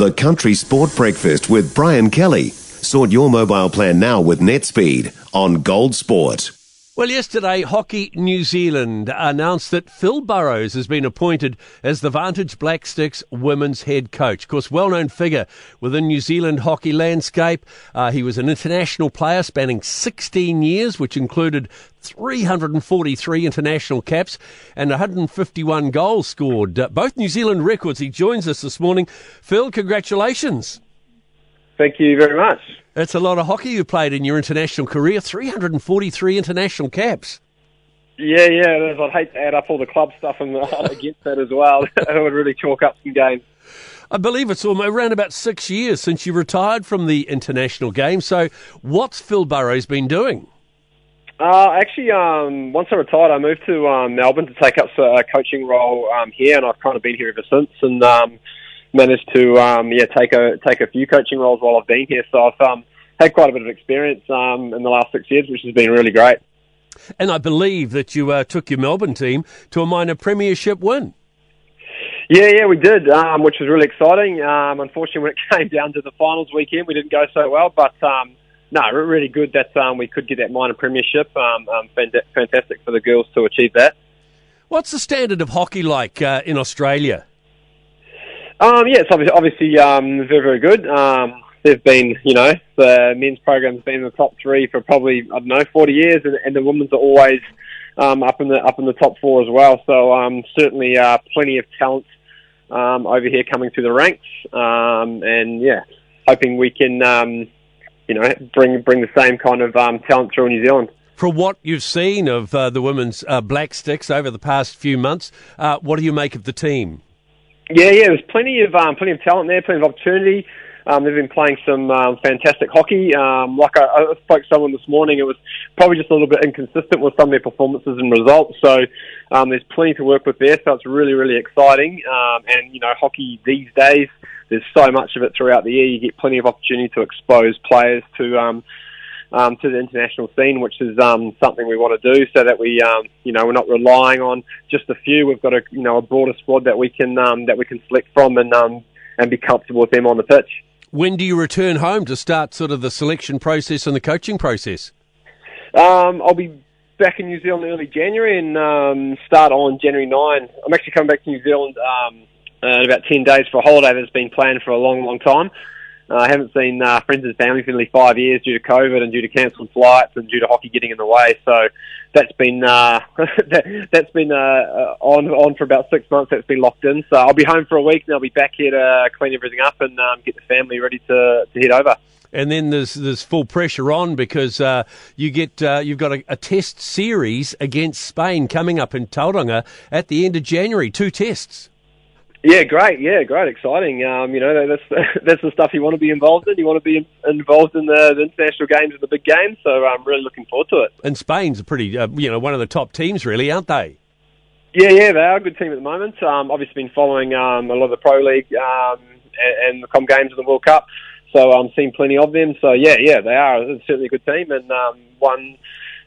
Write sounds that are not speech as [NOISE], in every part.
The Country Sport Breakfast with Brian Kelly. Sort your mobile plan now with NetSpeed on Gold Sport. Well, yesterday, Hockey New Zealand announced that Phil Burrows has been appointed as the Vantage Black Sticks women's head coach. Of course, well known figure within New Zealand hockey landscape. Uh, he was an international player spanning 16 years, which included 343 international caps and 151 goals scored. Uh, both New Zealand records. He joins us this morning. Phil, congratulations. Thank you very much. That's a lot of hockey you played in your international career 343 international caps. Yeah, yeah, it is. I'd hate to add up all the club stuff and against that as well. [LAUGHS] it would really chalk up some games. I believe it's almost around about six years since you retired from the international game. So, what's Phil Burrows been doing? Uh, actually, um, once I retired, I moved to um, Melbourne to take up a coaching role um, here, and I've kind of been here ever since. And um, managed to um, yeah take a take a few coaching roles while I've been here. So I've um, had quite a bit of experience um, in the last six years, which has been really great. And I believe that you uh, took your Melbourne team to a minor premiership win. Yeah, yeah, we did, um, which was really exciting. Um, unfortunately, when it [LAUGHS] came down to the finals weekend, we didn't go so well, but um, no, really good that um, we could get that minor premiership. Um, um, fantastic for the girls to achieve that. What's the standard of hockey like uh, in Australia? Um, yeah, it's obviously, obviously um, very, very good. Um, they've been, you know, the men's program's been in the top three for probably I don't know forty years, and, and the women's are always um, up in the up in the top four as well. So um, certainly uh, plenty of talent um, over here coming through the ranks, um, and yeah, hoping we can, um, you know, bring bring the same kind of um, talent through New Zealand. From what you've seen of uh, the women's uh, Black Sticks over the past few months, uh, what do you make of the team? Yeah, yeah, there's plenty of um, plenty of talent there, plenty of opportunity. Um, they've been playing some um, fantastic hockey. Um, like I, I spoke to someone this morning, it was probably just a little bit inconsistent with some of their performances and results. So um, there's plenty to work with there. So it's really, really exciting. Um, and you know, hockey these days, there's so much of it throughout the year. You get plenty of opportunity to expose players to um, um, to the international scene, which is um, something we want to do, so that we, um, you know, we're not relying on just a few. We've got a, you know, a broader squad that we can um, that we can select from and um, and be comfortable with them on the pitch. When do you return home to start sort of the selection process and the coaching process? Um, I'll be back in New Zealand early January and um, start on January 9. I'm actually coming back to New Zealand um, in about 10 days for a holiday that's been planned for a long, long time. Uh, I haven't seen uh, friends and family for nearly five years due to COVID and due to cancelled flights and due to hockey getting in the way. So that's been uh, [LAUGHS] that, has been uh, on on for about six months. That's been locked in. So I'll be home for a week and I'll be back here to clean everything up and um, get the family ready to, to head over. And then there's there's full pressure on because uh, you get uh, you've got a, a, test series against Spain coming up in Tauranga at the end of January. Two tests. Yeah, great. Yeah, great. Exciting. Um, you know, that's [LAUGHS] that's the stuff you want to be involved in. You want to be involved in the, the international games and the big games. So I'm really looking forward to it. And Spain's a pretty, uh, you know, one of the top teams, really, aren't they? Yeah, yeah, they are a good team at the moment. Um, obviously, been following um, a lot of the Pro League um, and, and the Com Games and the World Cup. So I'm seeing plenty of them. So yeah, yeah, they are it's certainly a good team and um, one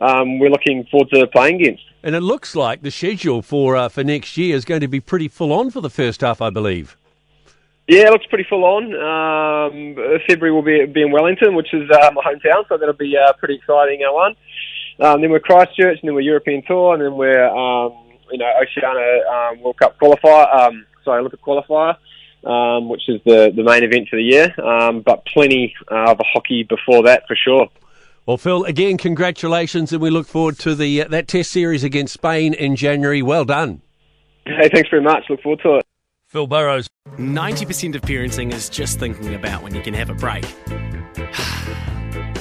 um, we're looking forward to playing against. And it looks like the schedule for uh, for next year is going to be pretty full on for the first half, I believe. Yeah, it looks pretty full on. Um, February will be, be in Wellington, which is uh, my hometown, so that'll be a uh, pretty exciting uh, one. Um, then we're Christchurch, and then we're European Tour, and then we're um, you know Oceania um, World Cup qualifier. Um, sorry, Olympic qualifier, um, which is the the main event for the year. Um, but plenty uh, of hockey before that for sure. Well, Phil, again, congratulations, and we look forward to the uh, that Test series against Spain in January. Well done. Hey, thanks very much. Look forward to it. Phil Burrows. 90% of parenting is just thinking about when you can have a break. [SIGHS] [SIGHS]